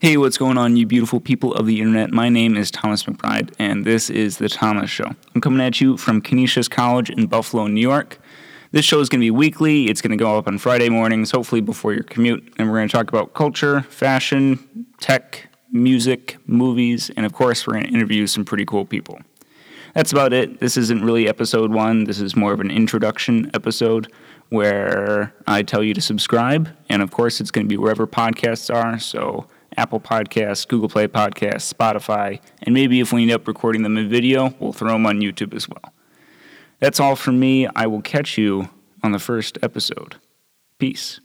Hey, what's going on, you beautiful people of the internet? My name is Thomas McBride, and this is The Thomas Show. I'm coming at you from Canisius College in Buffalo, New York. This show is going to be weekly. It's going to go up on Friday mornings, hopefully before your commute. And we're going to talk about culture, fashion, tech, music, movies, and of course, we're going to interview some pretty cool people. That's about it. This isn't really episode one. This is more of an introduction episode where I tell you to subscribe. And of course, it's going to be wherever podcasts are. So, Apple Podcasts, Google Play Podcasts, Spotify, and maybe if we end up recording them in video, we'll throw them on YouTube as well. That's all from me. I will catch you on the first episode. Peace.